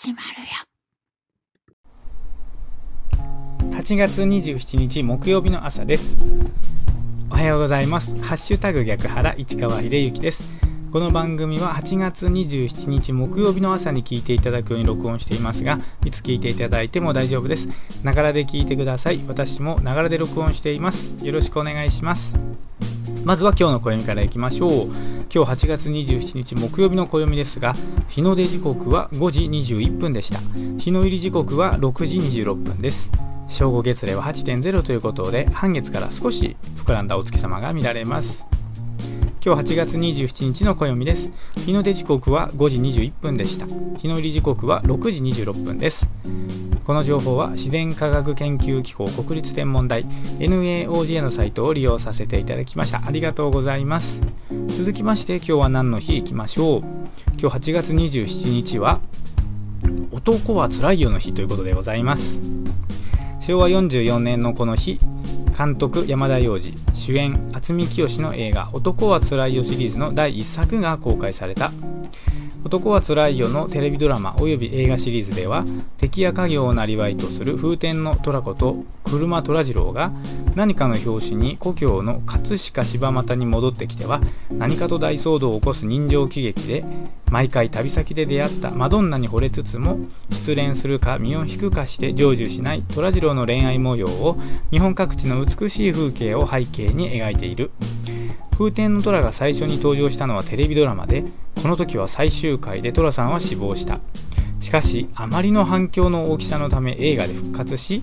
始まるよ。8月27日木曜日の朝です。おはようございます。ハッシュタグ逆原市川秀幸です。この番組は8月27日木曜日の朝に聞いていただくように録音していますがいつ聞いていただいても大丈夫です。ながらで聞いてください。私もながらで録音しています。よろしくお願いします。まずは今日の暦からいきましょう今日8月27日木曜日の暦ですが日の出時刻は5時21分でした日の入り時刻は6時26分です正午月齢は8.0ということで半月から少し膨らんだお月様が見られます今日8月27日の暦です。日の出時刻は5時21分でした。日の入り時刻は6時26分です。この情報は自然科学研究機構国立天文台 NAOJ のサイトを利用させていただきました。ありがとうございます。続きまして今日は何の日いきましょう。今日8月27日は男はつらいよの日ということでございます。昭和44年のこの日、監督山田洋次主演渥美清の映画「男はつらいよ」シリーズの第1作が公開された男はつらいよのテレビドラマおよび映画シリーズでは敵や家業をなりわいとする風天の虎子と車虎次郎が何かの拍子に故郷の葛飾柴又に戻ってきては何かと大騒動を起こす人情喜劇で毎回旅先で出会ったマドンナに惚れつつも失恋するか身を引くかして成就しない虎次郎の恋愛模様を日本各地の美しい風景を背景に描いている。風天の虎が最初に登場したのはテレビドラマでこの時は最終回で寅さんは死亡した。しかしあまりの反響の大きさのため映画で復活し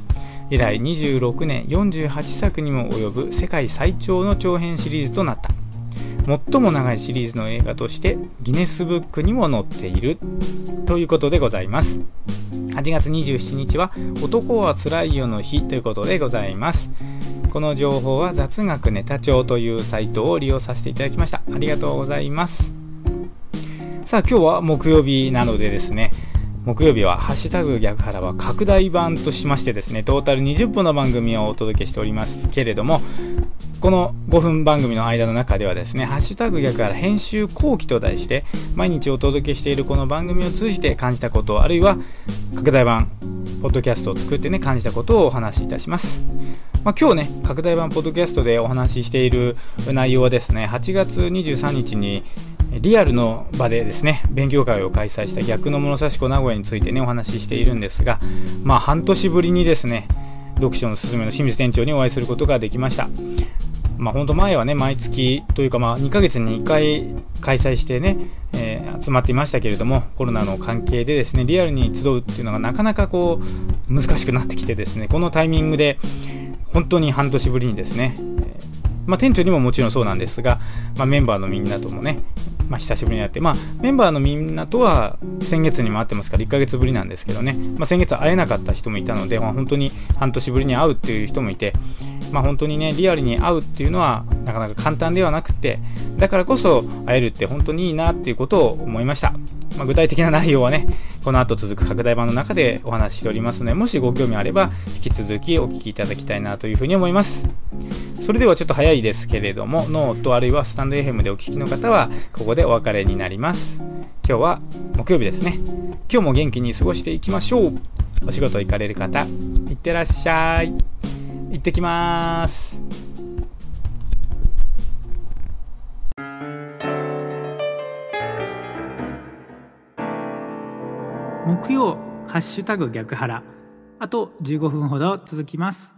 以来26年48作にも及ぶ世界最長の長編シリーズとなった。最も長いシリーズの映画としてギネスブックにも載っているということでございます。8月27日は男はつらいよの日ということでございます。この情報は雑学ネタ帳というサイトを利用させていただきました。ありがとうございます。さあ今日は木曜日なのでですね、木曜日はハッシュタグ逆腹は拡大版としましてですね、トータル20分の番組をお届けしておりますけれども、この5分番組の間の中ではですね、ハッシュタグ逆から編集後期と題して、毎日お届けしているこの番組を通じて感じたこと、あるいは拡大版、ポッドキャストを作ってね、感じたことをお話しいたします。まあ、今日ね、拡大版ポッドキャストでお話ししている内容はですね、8月23日にリアルの場でですね、勉強会を開催した逆の物差し子名古屋についてね、お話ししているんですが、まあ半年ぶりにですね、読書のすすめの清水店長にお会いすることができました。まあ本当前はね、毎月というかまあ2ヶ月に1回開催してね、えー、集まっていましたけれども、コロナの関係でですね、リアルに集うっていうのがなかなかこう、難しくなってきてですね、このタイミングで、本当に半年ぶりにですね、まあ、店長にももちろんそうなんですが、まあ、メンバーのみんなともね、まあ、久しぶりに会って、まあ、メンバーのみんなとは先月にも会ってますから1ヶ月ぶりなんですけどね、まあ、先月会えなかった人もいたので、まあ、本当に半年ぶりに会うっていう人もいて、まあ、本当にねリアルに会うっていうのはなかなか簡単ではなくてだからこそ会えるって本当にいいなっていうことを思いました、まあ、具体的な内容はねこの後続く拡大版の中でお話ししておりますのでもしご興味あれば引き続きお聞きいただきたいなというふうに思います。それではちょっと早いですけれどもノートあるいはスタンド FM でお聞きの方はここでお別れになります。今日は木曜日ですね。今日も元気に過ごしていきましょう。お仕事行かれる方いってらっしゃい。行ってきます。木曜ハッシュタグ逆腹あと15分ほど続きます。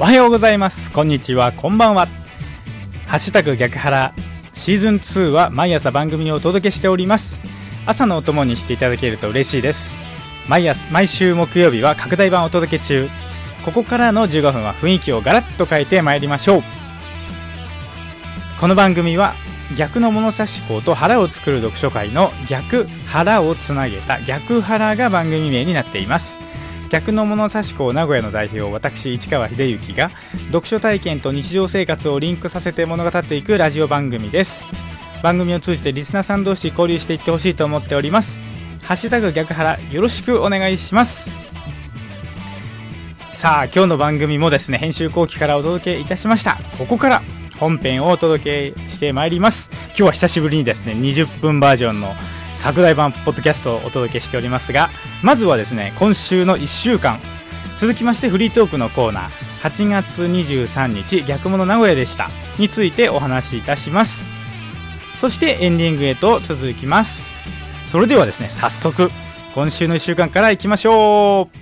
おはようございます。こんにちは。こんばんは。ハッシュタグ逆腹シーズン2は毎朝番組をお届けしております。朝のお供にしていただけると嬉しいです。毎朝毎週木曜日は拡大版お届け中。ここからの15分は雰囲気をガラッと変えてまいりましょう。この番組は逆の物差し校と腹を作る読書会の逆腹をつなげた逆腹が番組名になっています。逆の物差し校名古屋の代表私市川秀幸が読書体験と日常生活をリンクさせて物語っていくラジオ番組です。番組を通じてリスナーさん同士交流していってほしいと思っております。ハッシュタグ逆腹よろしくお願いします。さあ今日の番組もですね編集後期からお届けいたしました。ここから本編をお届けしてまいります。今日は久しぶりにですね20分バージョンの拡大版ポッドキャストをお届けしておりますがまずはですね今週の1週間。続きましてフリートークのコーナー。8月23日逆物名古屋でした。についてお話しいたします。そしてエンディングへと続きます。それではですね早速今週の1週間からいきましょう。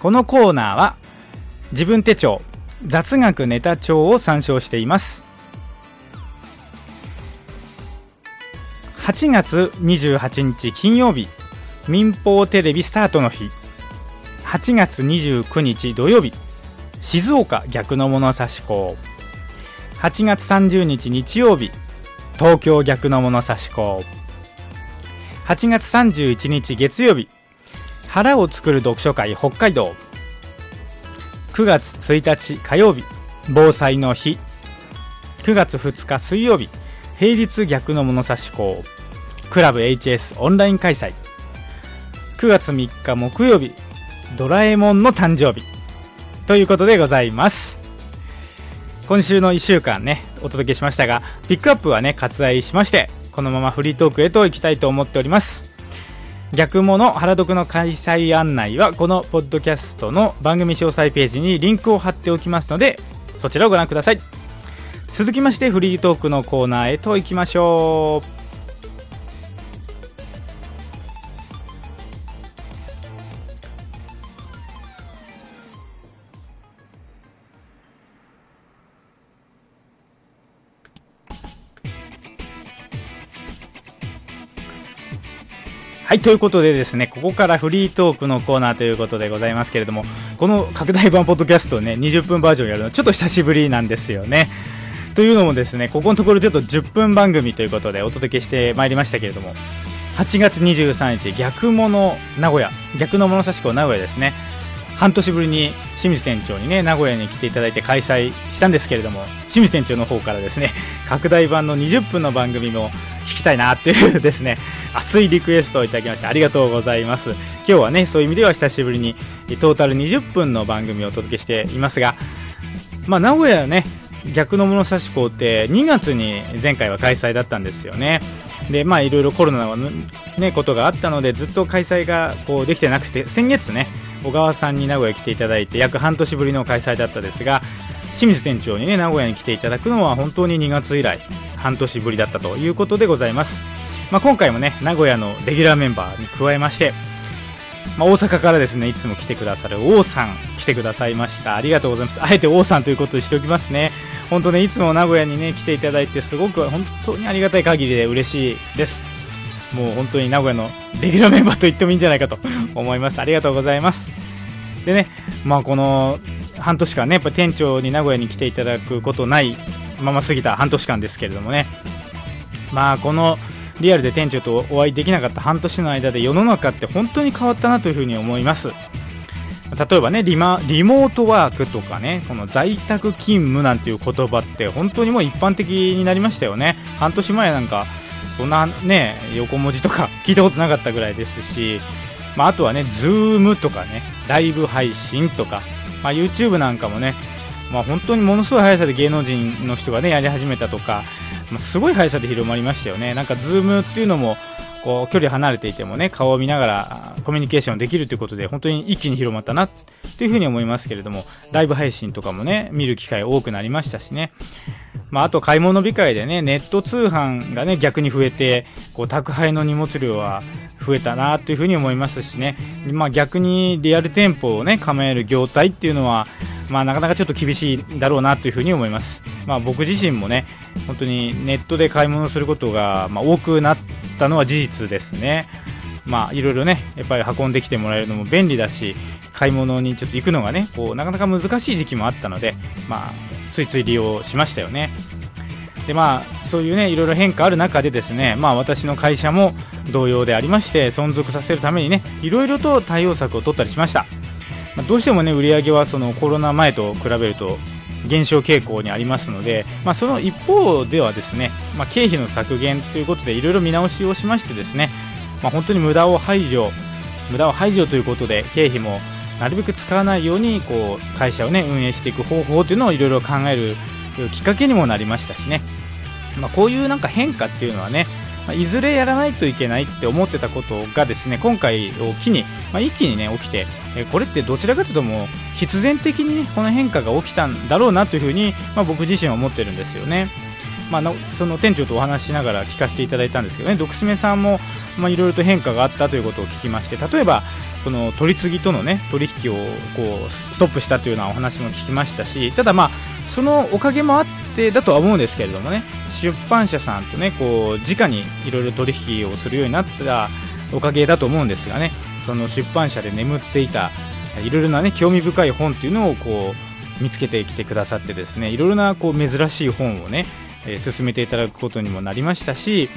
このコーナーは自分手帳雑学ネタ帳を参照しています。8月28日金曜日民放テレビスタートの日。8月29日土曜日静岡逆の物差し校。8月30日日曜日東京逆の物差し校。8月31日月曜日腹を作る読書会北海道。9月1日火曜日防災の日。9月2日水曜日平日逆の物差し校。クラブ HS オンライン開催。9月3日木曜日ドラえもんの誕生日。ということでございます。今週の1週間ねお届けしましたがピックアップはね割愛しましてこのままフリートークへと行きたいと思っております。逆物原読の開催案内はこのポッドキャストの番組詳細ページにリンクを貼っておきますのでそちらをご覧ください。続きましてフリートークのコーナーへと行きましょう。はい、ということでですね、ここからフリートークのコーナーということでございますけれども、この拡大版ポッドキャストをね、20分バージョンやるのちょっと久しぶりなんですよね。というのもですね、ここのところちょっと10分番組ということでお届けしてまいりましたけれども、8月23日、逆物名古屋、逆の物差し子名古屋ですね。半年ぶりに清水店長にね名古屋に来ていただいて開催したんですけれども清水店長の方からですね 拡大版の20分の番組も聞きたいなっていうですね 熱いリクエストをいただきましてありがとうございます。今日はねそういう意味では久しぶりにトータル20分の番組をお届けしていますがまあ名古屋ね逆の物差し校って2月に前回は開催だったんですよね。でまあいろいろコロナのねことがあったのでずっと開催がこうできてなくて先月ね小川さんに名古屋に来ていただいて約半年ぶりの開催だったですが清水店長にね名古屋に来ていただくのは本当に2月以来半年ぶりだったということでございます、まあ、今回もね名古屋のレギュラーメンバーに加えましてまあ、大阪からですねいつも来てくださる王さん来てくださいました。ありがとうございます。あえて王さんということにしておきますね。本当ねいつも名古屋にね来ていただいてすごく本当にありがたい限りで嬉しいです。もう本当に名古屋のレギュラーメンバーと言ってもいいんじゃないかと 思います。ありがとうございます。でね、まあこの半年間ね、やっぱ店長に名古屋に来ていただくことないまま過ぎた半年間ですけれどもね、まあこのリアルで店長とお会いできなかった半年の間で世の中って本当に変わったなというふうに思います。例えばねリマ、リモートワークとかね、この在宅勤務なんていう言葉って本当にもう一般的になりましたよね。半年前なんかそんなね、横文字とか聞いたことなかったぐらいですし、まあ、あとはね、ズームとかね、ライブ配信とか、まあ、YouTube なんかもね、まあ、本当にものすごい速さで芸能人の人がね、やり始めたとか、まあ、すごい速さで広まりましたよね。なんか、ズームっていうのも、こう距離離れていてもね顔を見ながらコミュニケーションできるということで本当に一気に広まったなというふうに思いますけれどもライブ配信とかもね見る機会多くなりましたしねまあ、あと買い物控えでねネット通販がね逆に増えてこう宅配の荷物量は増えたなというふうに思いますしね、まあ、逆にリアル店舗をね構える業態っていうのはまあ、なかなかちょっと厳しいだろうなというふうに思います。まあ、僕自身もね、本当にネットで買い物することが、まあ、多くなったのは事実ですね。まあ、いろいろね、やっぱり運んできてもらえるのも便利だし、買い物にちょっと行くのがね、こう、なかなか難しい時期もあったので、まあ、ついつい利用しましたよね。でまあそういうねいろいろ変化ある中でですねまあ私の会社も同様でありまして存続させるためにねいろいろと対応策を取ったりしましたまあ、どうしてもね売り上げはそのコロナ前と比べると減少傾向にありますので、まあ、その一方ではですね、まあ、経費の削減ということでいろいろ見直しをしましてですね、まあ、本当に無駄を排除無駄を排除ということで経費もなるべく使わないようにこう会社をね運営していく方法というのをいろいろ考えるきっかけにもなりましたしね、まあ、こういうなんか変化っていうのはねまいずれやらないといけないって思ってたことがですね今回を機に、まあ、一気にね起きてこれってどちらかというともう必然的に、ね、この変化が起きたんだろうなというふうに、ま、僕自身は思ってるんですよね。まあの、その店長とお話しながら聞かせていただいたんですけどね、毒爪さんもいろいろと変化があったということを聞きまして、例えば、その取り次ぎとのね取引をこうストップしたというようなお話も聞きましたしただまあそのおかげもあってだとは思うんですけれどもね出版社さんとねこう直にいろいろ取引をするようになったおかげだと思うんですがねその出版社で眠っていたいろいろなね興味深い本っていうのをこう見つけてきてくださってですねいろいろなこう珍しい本をねえ進めていただくことにもなりましたし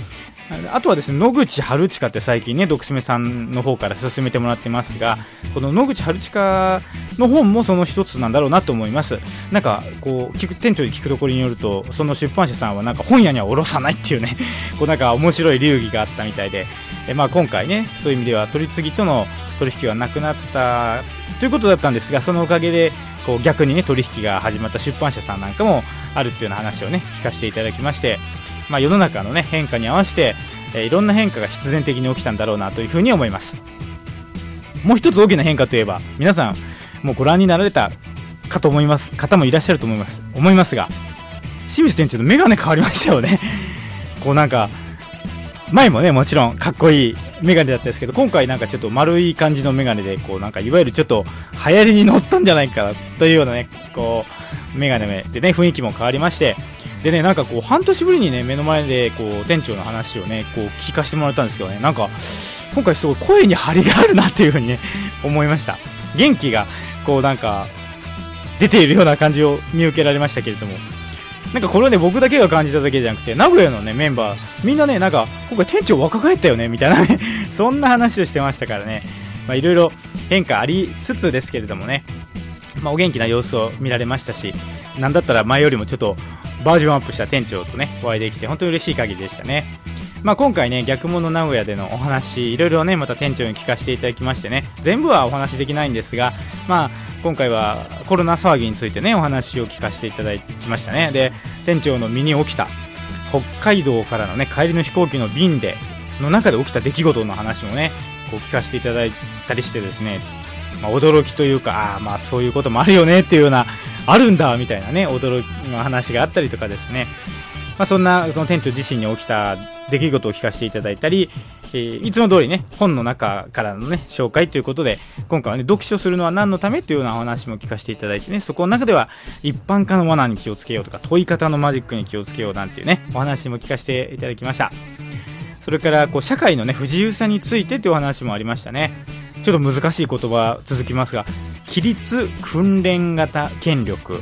あとはですね野口春近って最近ね毒爪さんの方から進めてもらってますがこの野口春近の本もその一つなんだろうなと思います。なんかこう聞く店長に聞くところによるとその出版社さんはなんか本屋には卸さないっていうね こうなんか面白い流儀があったみたいでえ、まあ、今回ねそういう意味では取り次ぎとの取引はなくなったということだったんですがそのおかげでこう逆にね取引が始まった出版社さんなんかもあるっていうような話をね聞かせていただきまして、まあ、世の中のね変化に合わせて、えー、いろんな変化が必然的に起きたんだろうなというふうに思います。もう一つ大きな変化といえば皆さんもうご覧になられたかと思います。方もいらっしゃると思います。思いますが清水店長の眼鏡変わりましたよね。こうなんか前もね、もちろんかっこいいメガネだったんですけど、今回なんかちょっと丸い感じのメガネで、こうなんかいわゆるちょっと流行りに乗ったんじゃないかなというようなね、こう、メガネでね、雰囲気も変わりまして、でね、なんかこう半年ぶりにね、目の前でこう店長の話をね、こう聞かせてもらったんですけどね、なんか今回すごい声に張りがあるなっていうふうにね、思いました。元気がこうなんか出ているような感じを見受けられましたけれども、なんかこれね、僕だけが感じただけじゃなくて、名古屋のね、メンバー、みんなね、なんか、今回店長若返ったよね、みたいなね、そんな話をしてましたからね、まあいろいろ変化ありつつですけれどもね、まあお元気な様子を見られましたし、なんだったら前よりもちょっとバージョンアップした店長とね、お会いできて、本当に嬉しい限りでしたね。まあ、今回ね、逆物名古屋でのお話、いろいろね、また店長に聞かせていただきましてね、全部はお話できないんですが、まあ、今回はコロナ騒ぎについてね、お話を聞かせていただきましたね。で、店長の身に起きた、北海道からのね、帰りの飛行機の便で、の中で起きた出来事の話もね、こう聞かせていただいたりしてですね、まあ、驚きというか、ああ、まあそういうこともあるよねっていうような、あるんだみたいなね、驚きの話があったりとかですね、まあ、そんなその店長自身に起きた出来事を聞かせていただいたり、えー、いつも通りね、本の中からのね、紹介ということで、今回はね、読書するのは何のためというようなお話も聞かせていただいてね、そこの中では、一般化のマナーに気をつけようとか、問い方のマジックに気をつけようなんていうね、お話も聞かせていただきました。それから、こう、社会のね、不自由さについてというお話もありましたね。ちょっと難しい言葉続きますが、規律訓練型権力、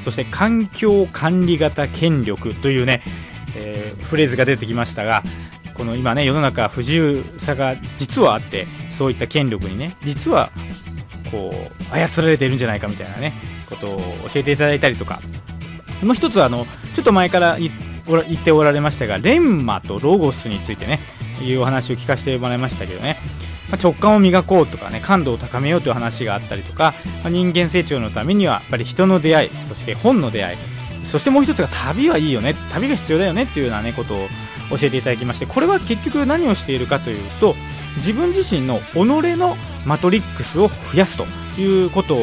そして環境管理型権力というね、フレーズが出てきましたがこの今ね世の中不自由さが実はあってそういった権力にね実はこう操られているんじゃないかみたいなねことを教えていただいたりとか。もう一つあのちょっと前から言っておられましたがレンマとロゴスについてねいうお話を聞かせてもらいましたけどね。ま直感を磨こうとかね感度を高めようという話があったりとか、ま人間成長のためにはやっぱり人の出会いそして本の出会いそしてもう一つが旅はいいよね。旅が必要だよねっていうようなねことを教えていただきましてこれは結局何をしているかというと自分自身の己のマトリックスを増やすということ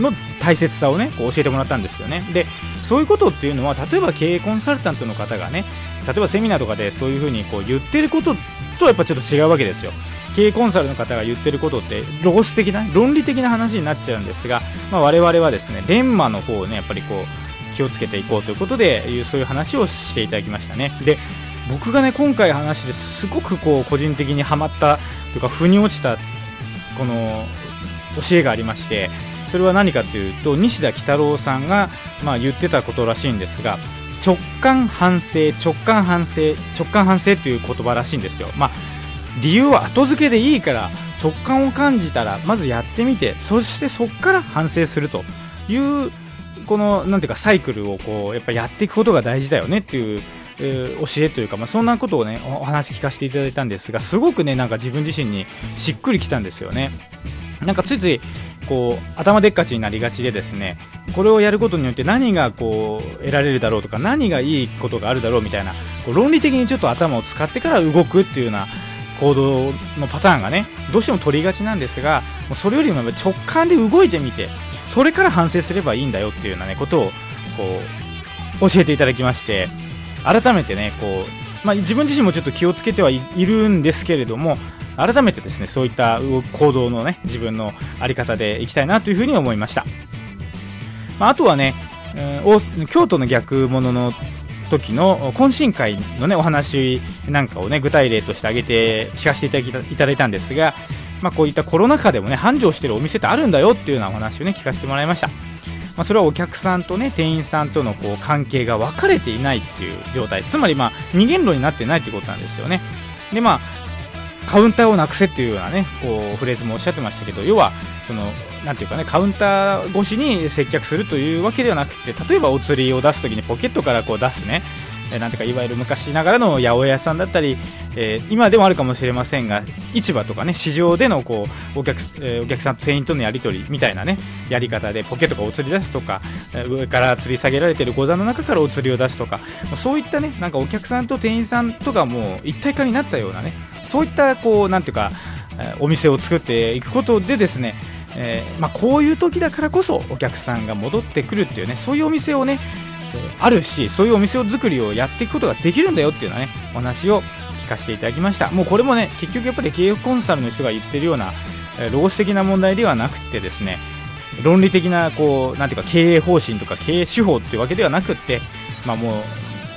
の大切さをねこう教えてもらったんですよね。でそういうことっていうのは例えば経営コンサルタントの方がね例えばセミナーとかでそういうふうにこう言ってることとやっぱちょっと違うわけですよ。経営コンサルの方が言ってることってロゴス的な論理的な話になっちゃうんですが、まあ、我々はですねレンマの方をねやっぱりこう気をつけていこうということでそういう話をしていただきましたね。で僕がね今回話ですごくこう個人的にはまったというか腑に落ちたこの教えがありましてそれは何かというと西田喜太郎さんが、まあ、言ってたことらしいんですが直感反省直感反省直感反省という言葉らしいんですよ。まあ理由は後付けでいいから直感を感じたらまずやってみてそしてそこから反省するというこのなんていうかサイクルをこうやっぱやっていくことが大事だよねっていう、教えというか、まあ、そんなことをねお話聞かせていただいたんですがすごくねなんか自分自身にしっくりきたんですよね。なんかついついこう頭でっかちになりがちでですねこれをやることによって何がこう得られるだろうとか何がいいことがあるだろうみたいなこう論理的にちょっと頭を使ってから動くっていうような行動のパターンがねどうしても取りがちなんですがそれよりも直感で動いてみてそれから反省すればいいんだよっていうような、ね、ことをこう教えていただきまして改めてねこう、まあ、自分自身もちょっと気をつけてはいるんですけれども改めてですねそういった行動のね自分の在り方でいきたいなというふうに思いました、まあ、あとはね、えー、京都の逆物の時の懇親会のねお話なんかをね具体例として挙げて聞かせていただいたんですが、まあ、こういったコロナ禍でもね繁盛してるお店ってあるんだよっていうようなお話をね聞かせてもらいました、まあ、それはお客さんとね店員さんとのこう関係が分かれていないっていう状態。つまりまあ二元論になってないってことなんですよね。でまあカウンターをなくせっていうようなねこうフレーズもおっしゃってましたけど要はそのなんていうかねカウンター越しに接客するというわけではなくて例えばお釣りを出す時にポケットからこう出すねなんていうかいわゆる昔ながらの八百屋さんだったり、えー、今でもあるかもしれませんが市場とかね市場でのこうお客,、えー、お客さんと店員とのやり取りみたいなねやり方でポケットがお釣り出すとか、上から吊り下げられてる御座の中からお釣りを出すとかそういったねなんかお客さんと店員さんとかも一体化になったようなねそういったこうなんていうかお店を作っていくことでですねえー、まあ、こういう時だからこそお客さんが戻ってくるっていうねそういうお店をねあるしそういうお店を作りをやっていくことができるんだよっていうのはねお話を聞かせていただきました。もうこれもね結局やっぱり経営コンサルの人が言ってるようなロゴス的な問題ではなくてですね論理的なこうなんていうか経営方針とか経営手法っていうわけではなくってまあもう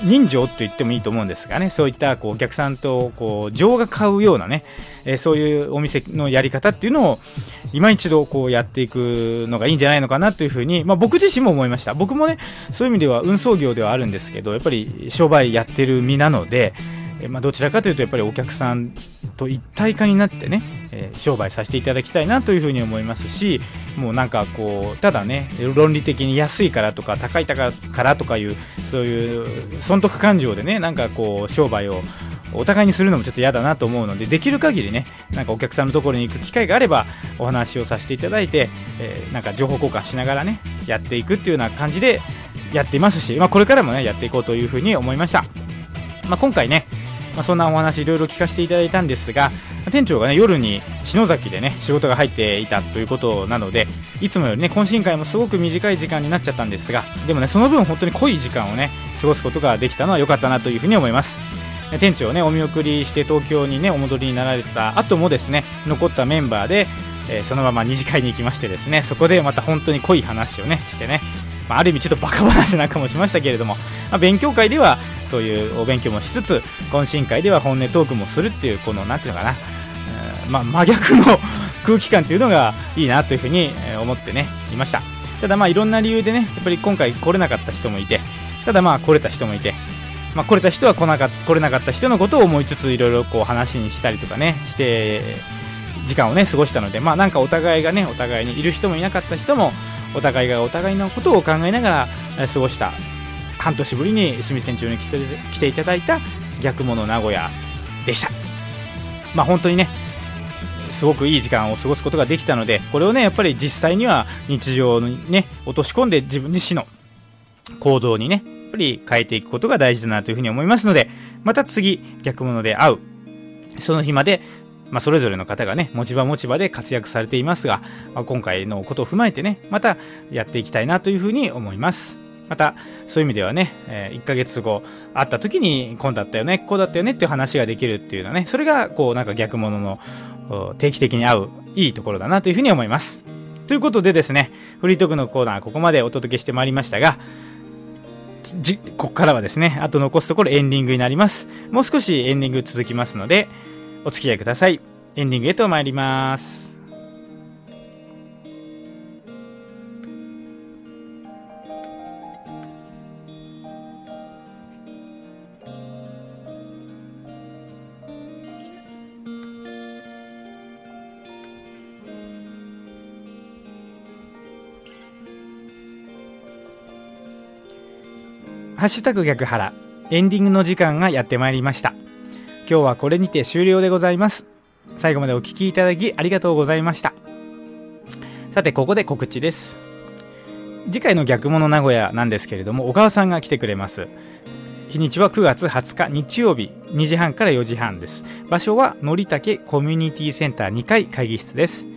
人情と言ってもいいと思うんですがねそういったこうお客さんとこう情が買うようなね、えー、そういうお店のやり方っていうのを今一度こうやっていくのがいいんじゃないのかなというふうに、まあ、僕自身も思いました。僕もねそういう意味では運送業ではあるんですけどやっぱり商売やってる身なのでえまあ、どちらかというとやっぱりお客さんと一体化になってね、えー、商売させていただきたいなというふうに思いますしもうなんかこうただね論理的に安いからとか高いからとかいうそういう損得感情でねなんかこう商売をお互いにするのもちょっと嫌だなと思うのでできる限りねなんかお客さんのところに行く機会があればお話をさせていただいて、えー、なんか情報交換しながらねやっていくっていうような感じでやっていますし、まあ、これからもねやっていこうというふうに思いました、まあ、今回ねまあ、そんなお話いろいろ聞かせていただいたんですが店長がね夜に篠崎でね仕事が入っていたということなのでいつもよりね懇親会もすごく短い時間になっちゃったんですがでもねその分本当に濃い時間をね過ごすことができたのは良かったなというふうに思います。店長をねお見送りして東京にねお戻りになられた後もですね残ったメンバーで、えー、そのまま二次会に行きましてですねそこでまた本当に濃い話をねしてねまあ、ある意味ちょっとバカ話なんかもしましたけれども、まあ、勉強会ではそういうお勉強もしつつ懇親会では本音トークもするっていうこの何ていうのかな、まあ、真逆の 空気感っていうのがいいなというふうに思ってねいました。ただまあいろんな理由でねやっぱり今回来れなかった人もいてただまあ来れた人もいてまあ、来れた人は来なか来れなかった人のことを思いつついろいろこう話にしたりとかねして時間をね過ごしたのでまあなんかお互いがねお互いにいる人もいなかった人もお互いがお互いのことを考えながら過ごした半年ぶりに清水店長に来て来ていただいた逆物名古屋でした。まあ本当にねすごくいい時間を過ごすことができたのでこれをねやっぱり実際には日常にね落とし込んで自分自身の行動にねやっぱり変えていくことが大事だなというふうに思いますのでまた次逆物で会う。その日までまあ、それぞれの方がね、持ち場持ち場で活躍されていますが、まあ、今回のことを踏まえてね、またやっていきたいなというふうに思います。また、そういう意味ではね、え、1ヶ月後、会った時に、こうだったよね、こうだったよねっていう話ができるっていうのはね、それが、こう、なんか逆物の定期的に会う、いいところだなというふうに思います。ということでですね、フリートークのコーナー、ここまでお届けしてまいりましたが、じ、ここからはですね、あと残すところエンディングになります。もう少しエンディング続きますので、お付き合いください。エンディングへと参ります。ハッシュタグ逆腹エンディングの時間がやってまいりました。今日はこれにて終了でございます。最後までお聴きいただきありがとうございました。さてここで告知です。次回の逆物名古屋なんですけれども小川さんが来てくれます。日にちは9月20日日曜日2時半から4時半です。場所はのりたけコミュニティセンター2階会議室です。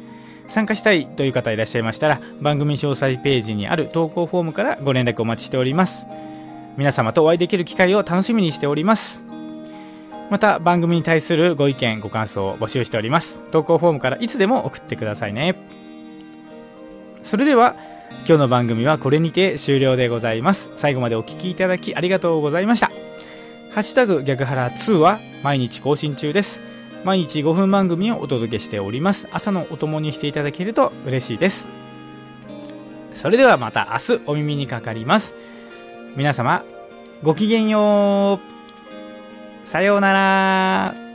参加したいという方いらっしゃいましたら番組詳細ページにある投稿フォームからご連絡お待ちしております。皆様とお会いできる機会を楽しみにしております。また番組に対するご意見ご感想を募集しております。投稿フォームからいつでも送ってくださいね。それでは今日の番組はこれにて終了でございます。最後までお聴きいただきありがとうございました。ハッシュタグ逆腹2は毎日更新中です。毎日5分番組をお届けしております。朝のお供にしていただけると嬉しいです。それではまた明日お耳にかかります。皆様ごきげんよう。さようなら。